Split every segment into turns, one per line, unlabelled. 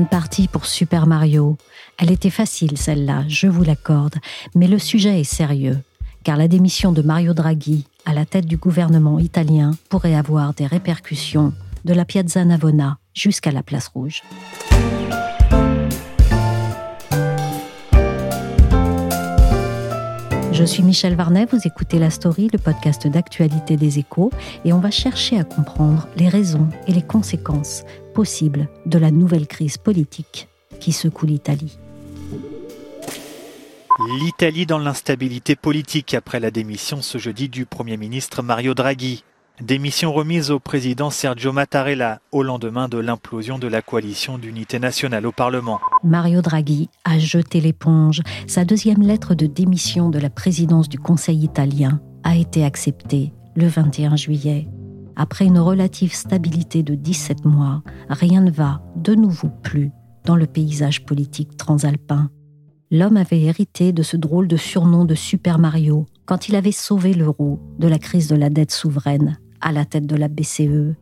De partie pour Super Mario. Elle était facile, celle-là, je vous l'accorde, mais le sujet est sérieux, car la démission de Mario Draghi à la tête du gouvernement italien pourrait avoir des répercussions de la Piazza Navona jusqu'à la Place Rouge. Je suis Michel Varnet, vous écoutez La Story, le podcast d'actualité des échos, et on va chercher à comprendre les raisons et les conséquences possibles de la nouvelle crise politique qui secoue l'Italie.
L'Italie dans l'instabilité politique après la démission ce jeudi du Premier ministre Mario Draghi. Démission remise au président Sergio Mattarella au lendemain de l'implosion de la coalition d'unité nationale au Parlement.
Mario Draghi a jeté l'éponge. Sa deuxième lettre de démission de la présidence du Conseil italien a été acceptée le 21 juillet. Après une relative stabilité de 17 mois, rien ne va de nouveau plus dans le paysage politique transalpin. L'homme avait hérité de ce drôle de surnom de Super Mario quand il avait sauvé l'euro de la crise de la dette souveraine à la tête de la BCE.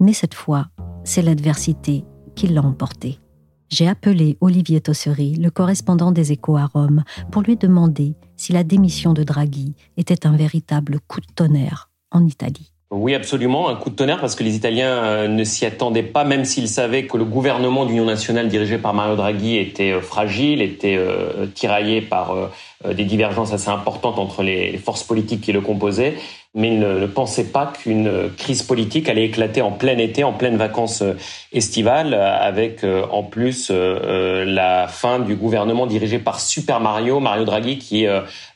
Mais cette fois, c'est l'adversité qui l'a emporté. J'ai appelé Olivier Tossery, le correspondant des Échos à Rome, pour lui demander si la démission de Draghi était un véritable coup de tonnerre en Italie.
Oui, absolument, un coup de tonnerre parce que les Italiens euh, ne s'y attendaient pas, même s'ils savaient que le gouvernement d'union nationale dirigé par Mario Draghi était euh, fragile, était euh, tiraillé par des divergences assez importantes entre les forces politiques qui le composaient mais ne, pensait pas qu'une crise politique allait éclater en plein été, en pleine vacances euh, estivales, avec euh, en plus euh, la fin du gouvernement dirigé par Super Mario, Mario Draghi, qui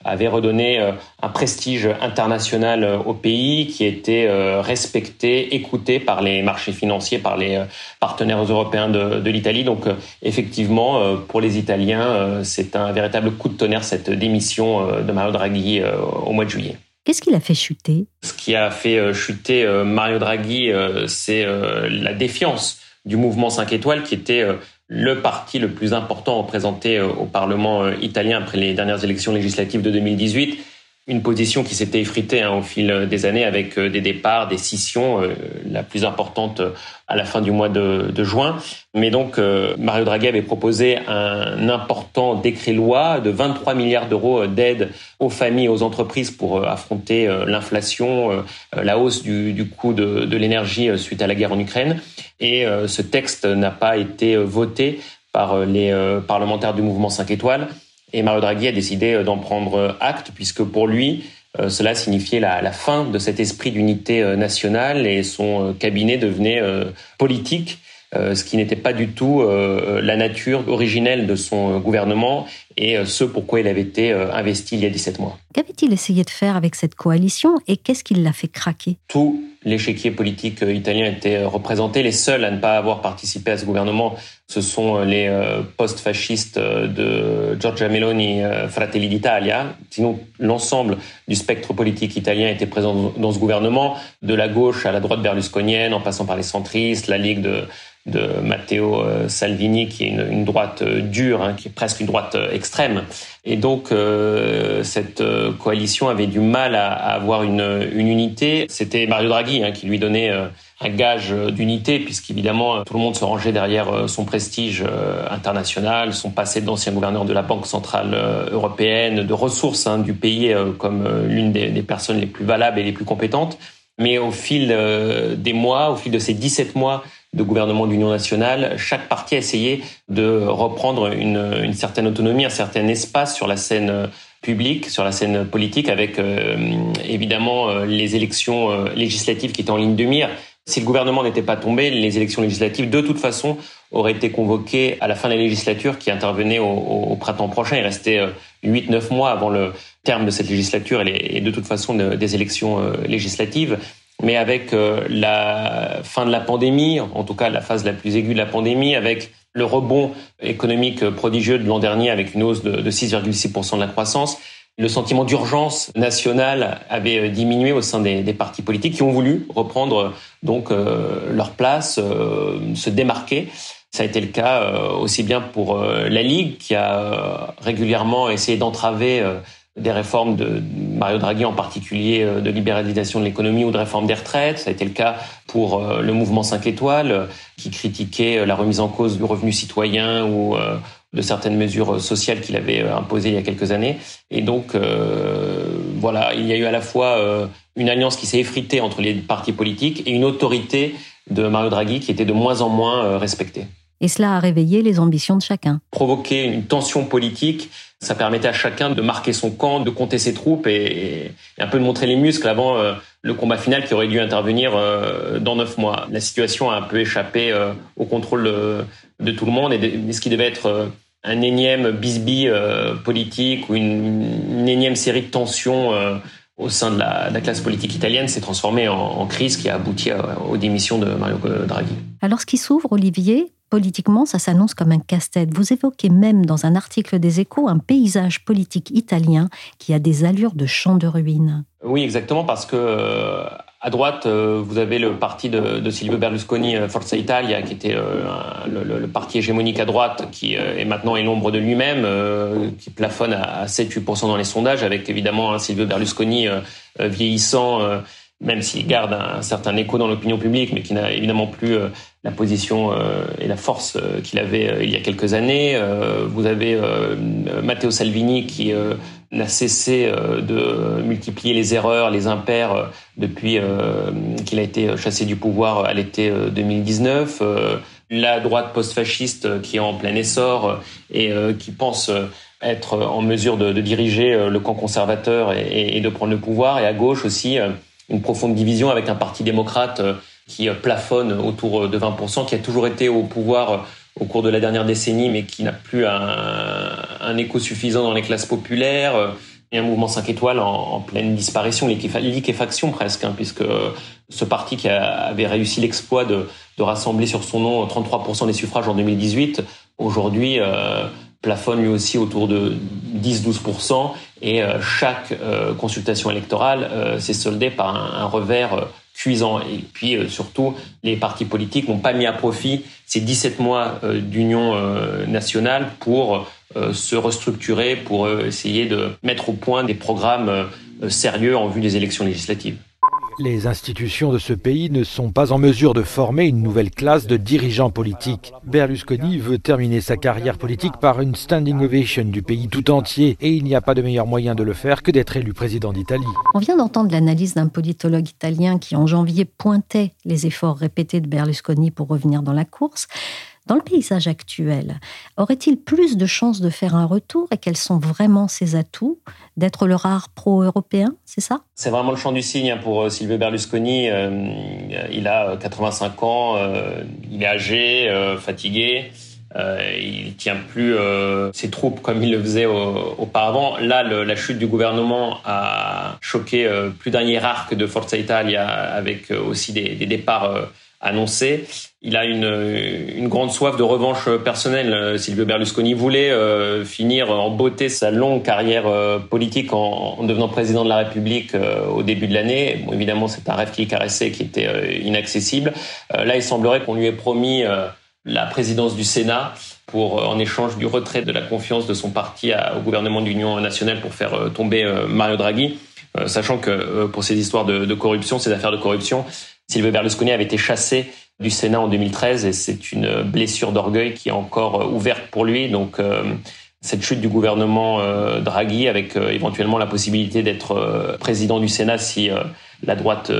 avait redonné un prestige international au pays, qui était respecté, écouté par les marchés financiers, par les partenaires européens de, de l'Italie. Donc effectivement, pour les Italiens, c'est un véritable coup de tonnerre cette démission de Mario Draghi au mois de juillet.
Qu'est-ce qui l'a fait chuter?
Ce qui a fait euh, chuter euh, Mario Draghi, euh, c'est la défiance du mouvement 5 étoiles, qui était le parti le plus important représenté au Parlement italien après les dernières élections législatives de 2018 une position qui s'était effritée hein, au fil des années avec euh, des départs, des scissions, euh, la plus importante euh, à la fin du mois de, juin. Mais donc Mario Draghi avait proposé un important décret-loi de 23 milliards d'euros d'aide aux familles et aux entreprises pour affronter l'inflation, la hausse du, coût de, de l'énergie suite à la guerre en Ukraine. Et ce texte n'a pas été voté par les parlementaires du mouvement 5 étoiles. Et Mario Draghi a décidé euh, d'en prendre euh, acte, puisque pour lui, euh, cela signifiait la, la, fin de cet esprit d'unité nationale et son cabinet devenait politique, ce qui n'était pas du tout la nature originelle de son gouvernement et ce pourquoi il avait été investi il y a 17 mois.
Qu'avait-il essayé de faire avec cette coalition et qu'est-ce qui l'a fait craquer?
Tout l'échiquier politique italien était représenté. Les seuls à ne pas avoir participé à ce gouvernement, ce sont les euh, post-fascistes euh, de Giorgia Meloni, euh, Fratelli d'Italia. Sinon, l'ensemble du spectre politique italien était présent dans ce gouvernement, de la gauche à la droite berlusconienne, en passant par les centristes, la Ligue de, de Matteo Salvini, qui est une, droite dure, hein, qui est presque une droite extrême. Et donc, cette coalition avait du mal à, avoir une, unité. C'était Mario Draghi hein, qui lui donnait un gage d'unité, puisqu'évidemment, tout le monde se rangeait derrière euh, son prestige euh, international, son passé d'ancien gouverneur de la Banque centrale euh, européenne, de ressources hein, du pays comme l'une des, des, personnes les plus valables et les plus compétentes. Mais au fil des mois, au fil de ces 17 mois de gouvernement d'union nationale, chaque parti a essayé de reprendre une, une certaine autonomie, un certain espace sur la scène publique, sur la scène politique, avec évidemment les élections législatives qui étaient en ligne de mire Si le gouvernement n'était pas tombé, les élections législatives, de toute façon, auraient été convoquées à la fin de la législature qui intervenait au, printemps prochain. Il restait 8-9 euh, mois avant le terme de cette législature et, de toute façon des élections euh, législatives. Mais avec euh, la fin de la pandémie, en tout cas la phase la plus aiguë de la pandémie, avec le rebond économique prodigieux de l'an dernier avec une hausse de 6,6% de la croissance, le sentiment d'urgence nationale avait euh, diminué au sein des, partis politiques qui ont voulu reprendre euh, donc leur place, se démarquer. Ça a été le cas aussi bien pour la Ligue qui a régulièrement essayé d'entraver des réformes de Mario Draghi en particulier de libéralisation de l'économie ou de réforme des retraites. Ça a été le cas pour le mouvement 5 étoiles qui critiquait la remise en cause du revenu citoyen ou de certaines mesures sociales qu'il avait euh, imposées il y a quelques années. Et donc, euh, voilà, il y a eu à la fois euh, une alliance qui s'est effritée entre les partis politiques et une autorité de Mario Draghi qui était de moins en moins respectée.
Et cela a réveillé les ambitions de chacun.
Provoquer une tension politique, ça permettait à chacun de marquer son camp, de compter ses troupes et, un peu de montrer les muscles avant le combat final qui aurait dû intervenir dans neuf mois. La situation a un peu échappé au contrôle de tout le monde et ce qui devait être euh, un énième bisbille euh, politique ou une, énième série de tensions euh, au sein de la, classe politique italienne s'est transformé en, crise qui a abouti aux démissions de Mario Draghi.
Alors ce qui s'ouvre, Olivier, politiquement, ça s'annonce comme un casse-tête. Vous évoquez même dans un article des Échos un paysage politique italien qui a des allures de champ de ruines.
Oui, exactement, parce que à droite, euh, vous avez le parti de, Silvio Berlusconi, euh, Forza Italia, qui était euh, le, parti hégémonique à droite, qui est maintenant est l'ombre de lui-même, qui plafonne à 7-8% dans les sondages, avec évidemment Silvio Berlusconi vieillissant, même s'il garde un, certain écho dans l'opinion publique, mais qui n'a évidemment plus la position et la force qu'il avait il y a quelques années. vous avez Matteo Salvini qui n'a cessé euh, de multiplier les erreurs, les impairs euh, depuis euh, qu'il a été chassé du pouvoir à l'été 2019. La droite post-fasciste qui est en plein essor et qui pense être en mesure de, diriger le camp conservateur et, de prendre le pouvoir. Et à gauche aussi, une profonde division avec un parti démocrate qui plafonne autour de 20%, qui a toujours été au pouvoir au cours de la dernière décennie, mais qui n'a plus un, écho suffisant dans les classes populaires. Et un mouvement 5 étoiles en, pleine disparition, liquéfaction presque, hein, puisque ce parti qui avait réussi l'exploit de, rassembler sur son nom 33% des suffrages en 2018, aujourd'hui euh, plafonne lui aussi autour de 10-12%, et euh, chaque euh, consultation électorale s'est soldée par un, revers cuisant. Et puis surtout, les partis politiques n'ont pas mis à profit ces 17 mois euh, d'union euh, nationale pour euh, se restructurer, pour essayer de mettre au point des programmes sérieux en vue des élections législatives.
Les institutions de ce pays ne sont pas en mesure de former une nouvelle classe de dirigeants politiques. Berlusconi veut terminer sa carrière politique par une standing ovation du pays tout entier et il n'y a pas de meilleur moyen de le faire que d'être élu président d'Italie.
On vient d'entendre l'analyse d'un politologue italien qui en janvier pointait les efforts répétés de Berlusconi pour revenir dans la course. Dans le paysage actuel, aurait-il plus de chances de faire un retour et quels sont vraiment ses atouts D'être le rare pro-européen, c'est ça?
C'est vraiment le champ du signe hein, pour euh, Silvio Berlusconi. Euh, il a 85 euh, ans, il est âgé, fatigué. Il tient plus ses troupes comme il le faisait auparavant. Là, la chute du gouvernement a choqué plus d'un hiérarque de Forza Italia, avec aussi des, des départs annoncé. Il a une, une grande soif de revanche personnelle. Silvio Berlusconi voulait euh, finir en beauté sa longue carrière euh, politique en, en, devenant président de la République euh, au début de l'année. Bon, évidemment, c'est un rêve qui caressait, qui était inaccessible. là, il semblerait qu'on lui ait promis la présidence du Sénat pour en échange du retrait de la confiance de son parti au gouvernement d'union nationale pour faire tomber Mario Draghi. sachant que pour ces histoires de, de corruption, ces affaires de corruption, Silvio Berlusconi avait été chassé du Sénat en 2013 et c'est une blessure d'orgueil qui est encore euh, ouverte pour lui. Donc euh, cette chute du gouvernement euh, Draghi avec éventuellement la possibilité d'être président du Sénat si la droite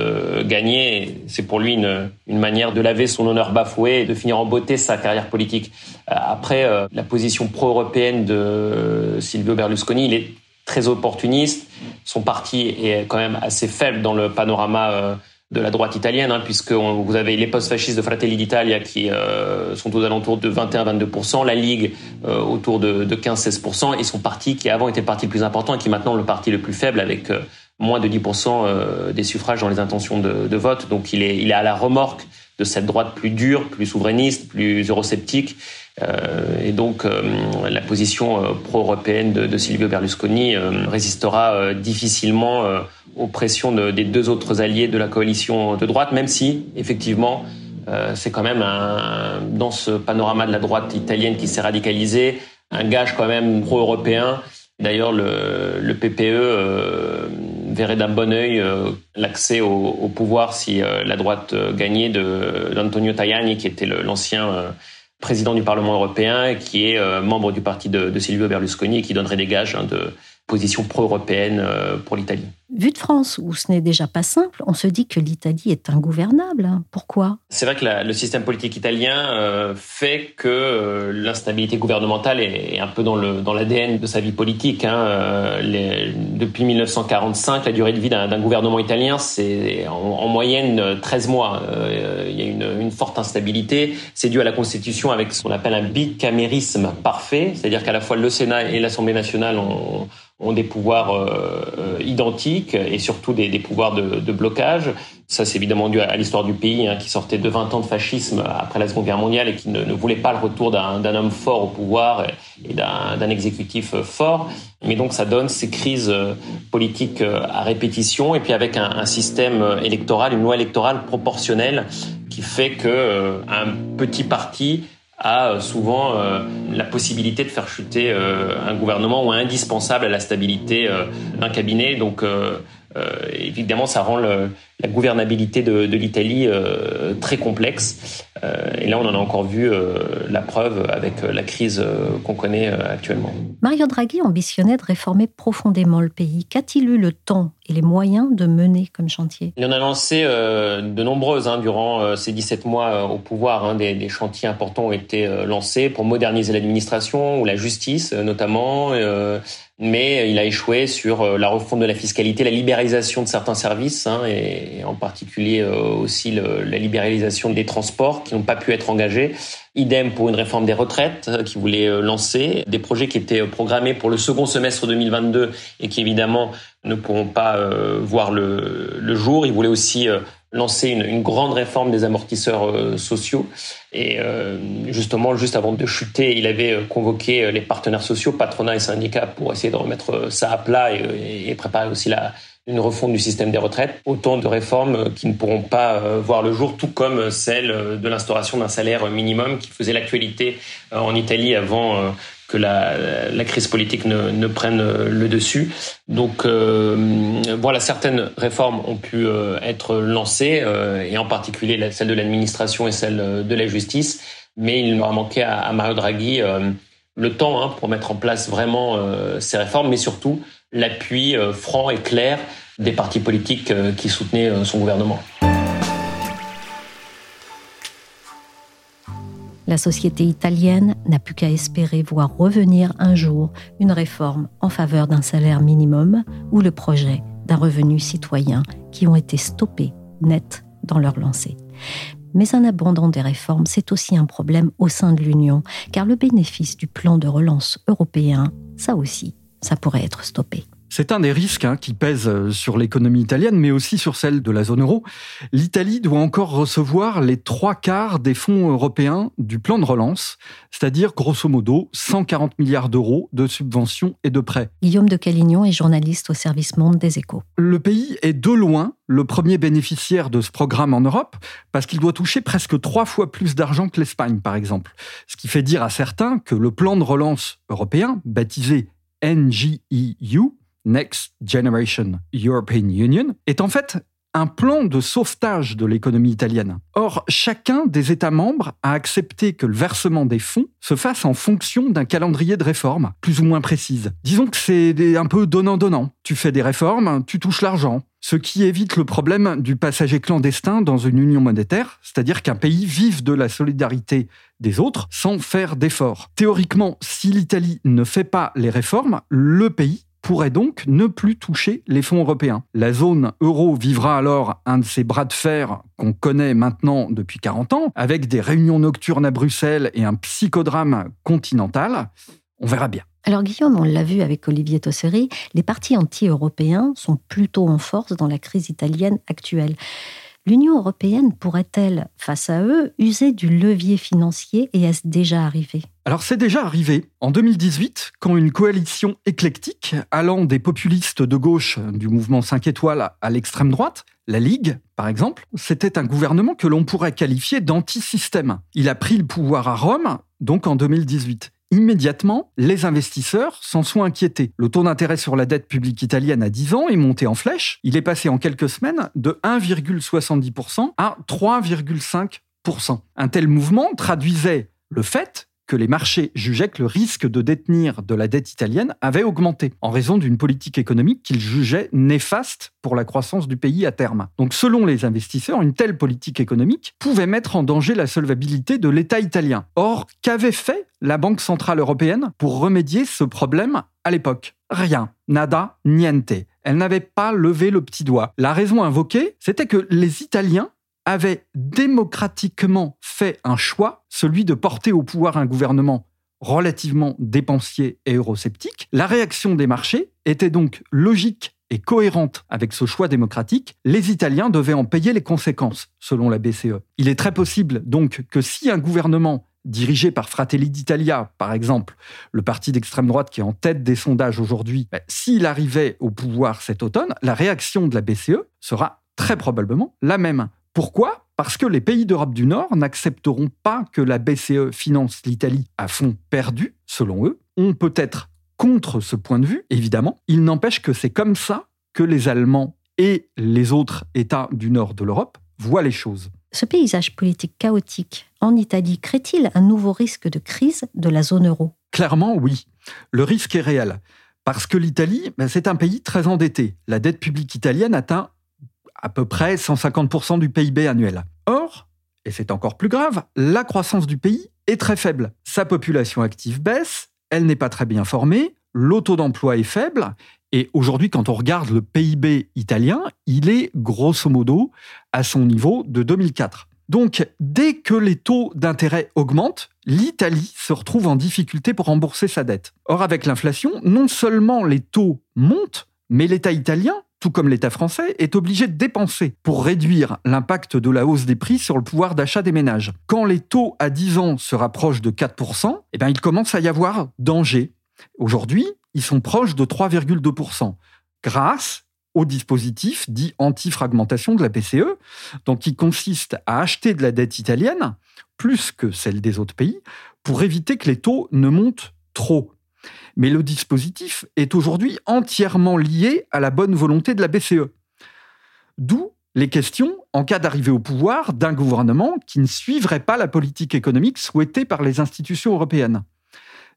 gagnait, c'est pour lui une, une, manière de laver son honneur bafoué et de finir en beauté sa carrière politique. Après, la position pro-européenne de Silvio Berlusconi, il est très opportuniste. Son parti est quand même assez faible dans le panorama de la droite italienne, hein, puisque vous avez les post-fascistes de Fratelli d'Italia qui euh, sont aux alentours de 21-22%, la Ligue euh, autour de, de 15-16%, et son parti qui avant était le parti le plus important et qui est maintenant le parti le plus faible avec euh, moins de 10% des suffrages dans les intentions de, vote. Donc il est, il est à la remorque de cette droite plus dure, plus souverainiste, plus eurosceptique. Euh, et donc euh, la position pro-européenne de, Silvio Berlusconi résistera difficilement aux pressions des deux autres alliés de la coalition de droite, même si, effectivement, euh, c'est quand même dans ce panorama de la droite italienne qui s'est radicalisée, un gage quand même pro-européen. D'ailleurs, le, PPE euh, verrait d'un bon œil euh, l'accès au, pouvoir si euh, la droite gagnait d'Antonio Tajani, qui était l'ancien président du Parlement européen, et qui est membre du parti de, de, Silvio Berlusconi et qui donnerait des gages hein, de position pro-européenne pour l'Italie.
Vu de France, où ce n'est déjà pas simple, on se dit que l'Italie est ingouvernable. Pourquoi?
C'est vrai que la, le système politique italien euh, fait que euh, l'instabilité gouvernementale est, est, un peu dans le dans l'ADN de sa vie politique. Hein. Euh, les, depuis 1945, la durée de vie d'un gouvernement italien, c'est en, en, moyenne 13 mois. Euh, il y a une, une forte instabilité. C'est dû à la Constitution avec ce qu'on appelle un bicamérisme parfait, c'est-à-dire qu'à la fois le Sénat et l'Assemblée nationale ont ont des pouvoirs euh, euh, identiques et surtout des, des pouvoirs de, de, blocage. Ça, c'est évidemment dû à, l'histoire du pays hein, qui sortait de 20 ans de fascisme après la Seconde Guerre mondiale et qui ne, ne voulait pas le retour d'un homme fort au pouvoir et, d'un exécutif fort. Mais donc, ça donne ces crises euh, politiques à répétition et puis avec un, un système électoral, une loi électorale proportionnelle qui fait que un petit parti a euh, souvent euh, la possibilité de faire chuter euh, un gouvernement ou indispensable à la stabilité d'un cabinet. Donc évidemment, ça rend le, la gouvernabilité de, de l'Italie euh, très complexe. Euh, et là, on en a encore vu euh, la preuve avec la crise qu'on connaît actuellement.
Mario Draghi ambitionnait de réformer profondément le pays. Qu'a-t-il eu le temps et les moyens de mener comme chantier?
Il en a lancé de nombreuses hein, durant ces 17 mois au pouvoir. Hein, des, des, chantiers importants ont été lancés pour moderniser l'administration ou la justice notamment mais il a échoué sur la refonte de la fiscalité, la libéralisation de certains services hein, et, et en particulier euh, aussi la libéralisation des transports qui n'ont pas pu être engagés. Idem pour une réforme des retraites euh, qui voulait euh, lancer, des projets qui étaient programmés pour le second semestre 2022 et qui évidemment ne pourront pas voir le, jour. Il voulait aussi lancer une, grande réforme des amortisseurs sociaux. Et justement, juste avant de chuter, il avait convoqué les partenaires sociaux, patronat et syndicats, pour essayer de remettre ça à plat et préparer aussi la, une refonte du système des retraites, autant de réformes qui ne pourront pas euh, voir le jour, tout comme celle de l'instauration d'un salaire minimum qui faisait l'actualité euh, en Italie avant que la, crise politique ne, ne, prenne le dessus. Donc euh, voilà, certaines réformes ont pu euh, être lancées, euh, et en particulier celle de l'administration et celle de la justice, mais il aura manqué à, à Mario Draghi le temps hein, pour mettre en place vraiment ces réformes, mais surtout l'appui franc et clair des partis politiques qui soutenaient son gouvernement.
La société italienne n'a plus qu'à espérer voir revenir un jour une réforme en faveur d'un salaire minimum ou le projet d'un revenu citoyen qui ont été stoppés net dans leur lancée. Mais un abandon des réformes, c'est aussi un problème au sein de l'Union, car le bénéfice du plan de relance européen, ça aussi, ça pourrait être stoppé.
C'est un des risques hein, qui pèse euh, sur l'économie italienne, mais aussi sur celle de la zone euro. L'Italie doit encore recevoir les trois quarts des fonds européens du plan de relance, c'est-à-dire grosso modo 140 milliards d'euros de subventions et de prêts.
Guillaume de Calignon est journaliste au service Monde des Échos.
Le pays est de loin le premier bénéficiaire de ce programme en Europe parce qu'il doit toucher presque trois fois plus d'argent que l'Espagne, par exemple. Ce qui fait dire à certains que le plan de relance européen, baptisé NGEU, Next Generation European Union, est en fait un plan de sauvetage de l'économie italienne. Or, chacun des États membres a accepté que le versement des fonds se fasse en fonction d'un calendrier de réforme plus ou moins précise. Disons que c'est un peu donnant-donnant. Tu fais des réformes, tu touches l'argent. Ce qui évite le problème du passager clandestin dans une union monétaire, c'est-à-dire qu'un pays vive de la solidarité des autres sans faire d'efforts. Théoriquement, si l'Italie ne fait pas les réformes, le pays pourrait donc ne plus toucher les fonds européens. La zone euro vivra alors un de ces bras de fer qu'on connaît maintenant depuis 40 ans, avec des réunions nocturnes à Bruxelles et un psychodrame continental. On verra bien.
Alors Guillaume, on l'a vu avec Olivier Tosseri, les partis anti-européens sont plutôt en force dans la crise italienne actuelle. L'Union européenne pourrait-elle, face à eux, user du levier financier et est-ce déjà arrivé?
Alors c'est déjà arrivé. En 2018, quand une coalition éclectique allant des populistes de gauche du mouvement 5 étoiles à l'extrême droite, la Ligue par exemple, c'était un gouvernement que l'on pourrait qualifier d'anti-système. Il a pris le pouvoir à Rome, donc en 2018 immédiatement, les investisseurs s'en sont inquiétés. Le taux d'intérêt sur la dette publique italienne à 10 ans est monté en flèche. Il est passé en quelques semaines de 1,70% à 3,5%. Un tel mouvement traduisait le fait les marchés jugeaient que le risque de détenir de la dette italienne avait augmenté en raison d'une politique économique qu'ils jugeaient néfaste pour la croissance du pays à terme. Donc selon les investisseurs, une telle politique économique pouvait mettre en danger la solvabilité de l'État italien. Or, qu'avait fait la Banque centrale européenne pour remédier ce problème à l'époque? Rien, nada, niente. Elle n'avait pas levé le petit doigt. La raison invoquée, c'était que les Italiens avait démocratiquement fait un choix, celui de porter au pouvoir un gouvernement relativement dépensier et eurosceptique. La réaction des marchés était donc logique et cohérente avec ce choix démocratique, les Italiens devaient en payer les conséquences, selon la BCE. Il est très possible donc que si un gouvernement dirigé par Fratelli d'Italia, par exemple, le parti d'extrême droite qui est en tête des sondages aujourd'hui, ben, s'il arrivait au pouvoir cet automne, la réaction de la BCE sera très probablement la même. Pourquoi? Parce que les pays d'Europe du Nord n'accepteront pas que la BCE finance l'Italie à fond perdu, selon eux. On peut être contre ce point de vue, évidemment. Il n'empêche que c'est comme ça que les Allemands et les autres États du nord de l'Europe voient les choses.
Ce paysage politique chaotique en Italie crée-t-il un nouveau risque de crise de la zone euro?
Clairement, oui. Le risque est réel. Parce que l'Italie, ben, c'est un pays très endetté. La dette publique italienne atteint à peu près 150% du PIB annuel. Or, et c'est encore plus grave, la croissance du pays est très faible. Sa population active baisse, elle n'est pas très bien formée, le taux d'emploi est faible, et aujourd'hui, quand on regarde le PIB italien, il est grosso modo à son niveau de 2004. Donc, dès que les taux d'intérêt augmentent, l'Italie se retrouve en difficulté pour rembourser sa dette. Or, avec l'inflation, non seulement les taux montent, mais l'État italien tout comme l'État français, est obligé de dépenser pour réduire l'impact de la hausse des prix sur le pouvoir d'achat des ménages. Quand les taux à 10 ans se rapprochent de 4%, eh bien, il commence à y avoir danger. Aujourd'hui, ils sont proches de 3,2%, grâce au dispositif dit anti-fragmentation de la PCE, donc qui consiste à acheter de la dette italienne, plus que celle des autres pays, pour éviter que les taux ne montent trop. Mais le dispositif est aujourd'hui entièrement lié à la bonne volonté de la BCE. D'où les questions en cas d'arrivée au pouvoir d'un gouvernement qui ne suivrait pas la politique économique souhaitée par les institutions européennes.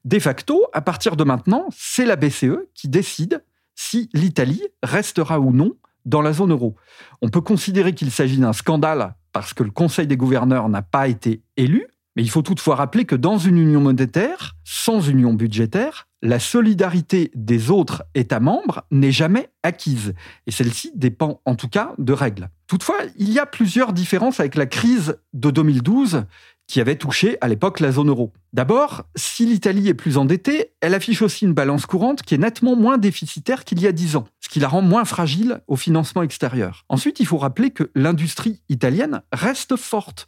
De facto, à partir de maintenant, c'est la BCE qui décide si l'Italie restera ou non dans la zone euro. On peut considérer qu'il s'agit d'un scandale parce que le Conseil des gouverneurs n'a pas été élu, mais il faut toutefois rappeler que dans une union monétaire, sans union budgétaire, la solidarité des autres États membres n'est jamais acquise. Et celle-ci dépend en tout cas de règles. Toutefois, il y a plusieurs différences avec la crise de 2012 qui avait touché à l'époque la zone euro. D'abord, si l'Italie est plus endettée, elle affiche aussi une balance courante qui est nettement moins déficitaire qu'il y a dix ans, ce qui la rend moins fragile au financement extérieur. Ensuite, il faut rappeler que l'industrie italienne reste forte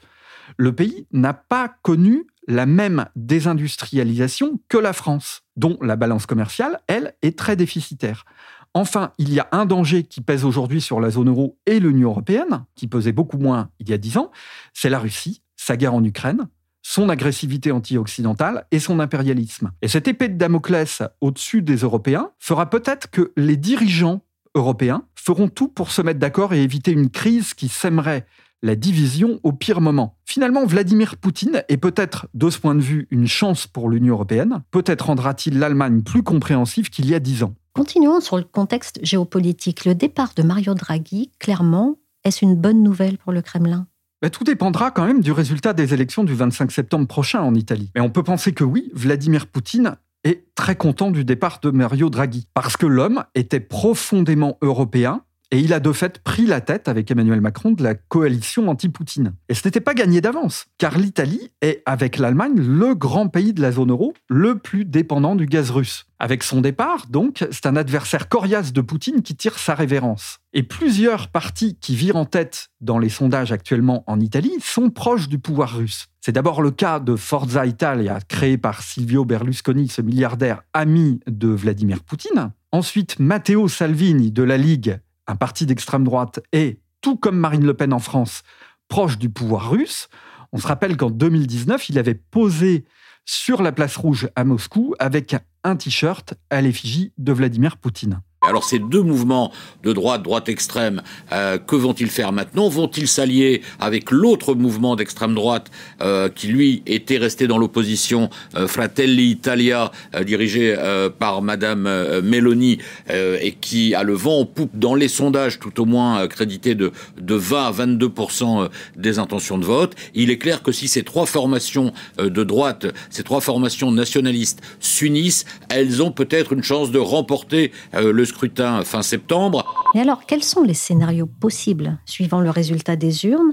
le pays n'a pas connu la même désindustrialisation que la France, dont la balance commerciale, elle, est très déficitaire. Enfin, il y a un danger qui pèse aujourd'hui sur la zone euro et l'Union européenne, qui pesait beaucoup moins il y a dix ans, c'est la Russie, sa guerre en Ukraine, son agressivité anti-occidentale et son impérialisme. Et cette épée de Damoclès au-dessus des Européens fera peut-être que les dirigeants européens feront tout pour se mettre d'accord et éviter une crise qui sèmerait la division au pire moment. Finalement, Vladimir Poutine est peut-être, de ce point de vue, une chance pour l'Union européenne. Peut-être rendra-t-il l'Allemagne plus compréhensive qu'il y a dix ans.
Continuons sur le contexte géopolitique. Le départ de Mario Draghi, clairement, est-ce une bonne nouvelle pour le Kremlin?
Ben, tout dépendra quand même du résultat des élections du 25 septembre prochain en Italie. Mais on peut penser que oui, Vladimir Poutine est très content du départ de Mario Draghi, parce que l'homme était profondément européen et il a de fait pris la tête avec Emmanuel Macron de la coalition anti-Poutine. Et ce n'était pas gagné d'avance, car l'Italie est, avec l'Allemagne, le grand pays de la zone euro le plus dépendant du gaz russe. Avec son départ, donc, c'est un adversaire coriace de Poutine qui tire sa révérence. Et plusieurs partis qui virent en tête dans les sondages actuellement en Italie sont proches du pouvoir russe. C'est d'abord le cas de Forza Italia, créé par Silvio Berlusconi, ce milliardaire ami de Vladimir Poutine. Ensuite, Matteo Salvini de la Ligue, un parti d'extrême droite est, tout comme Marine Le Pen en France, proche du pouvoir russe. On se rappelle qu'en 2019, il avait posé sur la place rouge à Moscou avec un t-shirt à l'effigie de Vladimir Poutine.
Alors ces deux mouvements de droite, droite extrême, euh, que vont-ils faire maintenant? Vont-ils s'allier avec l'autre mouvement d'extrême droite euh, qui lui était resté dans l'opposition, euh, Fratelli Italia, dirigé par Madame Meloni et qui a le vent en poupe dans les sondages, tout au moins crédité de, de 20 à 22% des intentions de vote. Il est clair que si ces trois formations de droite, ces trois formations nationalistes s'unissent, elles ont peut-être une chance de remporter le scrutin fin septembre.
Et alors, quels sont les scénarios possibles suivant le résultat des urnes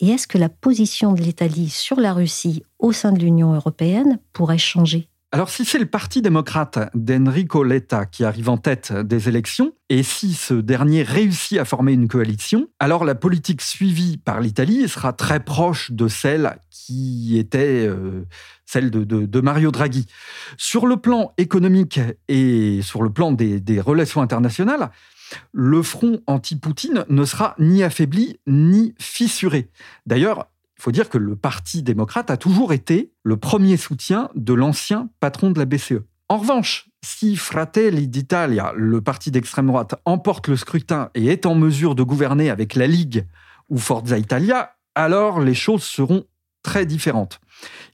Et est-ce que la position de l'Italie sur la Russie au sein de l'Union européenne pourrait changer?
Alors si c'est le Parti démocrate d'Enrico Letta qui arrive en tête des élections, et si ce dernier réussit à former une coalition, alors la politique suivie par l'Italie sera très proche de celle qui était euh, celle de, Mario Draghi. Sur le plan économique et sur le plan des, relations internationales, le front anti-Poutine ne sera ni affaibli ni fissuré. D'ailleurs, il faut dire que le Parti démocrate a toujours été le premier soutien de l'ancien patron de la BCE. En revanche, si Fratelli d'Italia, le parti d'extrême droite, emporte le scrutin et est en mesure de gouverner avec la Ligue ou Forza Italia, alors les choses seront très différentes.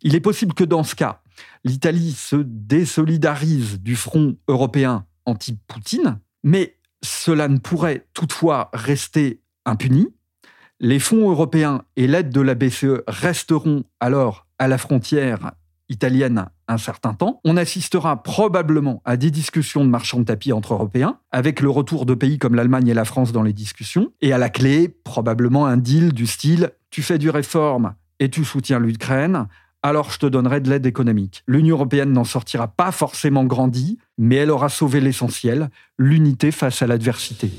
Il est possible que dans ce cas, l'Italie se désolidarise du front européen anti-Poutine, mais cela ne pourrait toutefois rester impuni les fonds européens et l'aide de la BCE resteront alors à la frontière italienne un certain temps. On assistera probablement à des discussions de marchands de tapis entre Européens, avec le retour de pays comme l'Allemagne et la France dans les discussions. Et à la clé, probablement un deal du style tu fais du réforme et tu soutiens l'Ukraine, alors je te donnerai de l'aide économique. L'Union européenne n'en sortira pas forcément grandie, mais elle aura sauvé l'essentiel, l'unité face à l'adversité.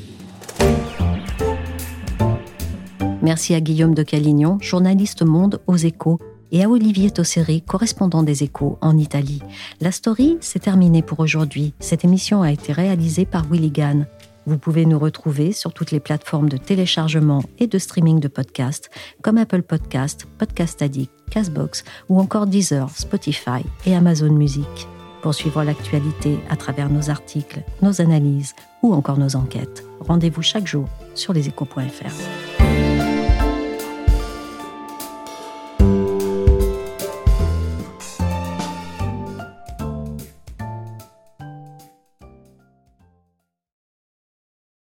Merci à Guillaume de Calignon, journaliste Monde aux Échos, et à Olivier Tosseri, correspondant des Échos en Italie. La story, s'est terminée pour aujourd'hui. Cette émission a été réalisée par Willy Gann. Vous pouvez nous retrouver sur toutes les plateformes de téléchargement et de streaming de podcasts comme Apple Podcasts, Podcast Addict, Castbox ou encore Deezer, Spotify et Amazon Music. Pour suivre l'actualité à travers nos articles, nos analyses ou encore nos enquêtes, rendez-vous chaque jour sur leséchos.fr.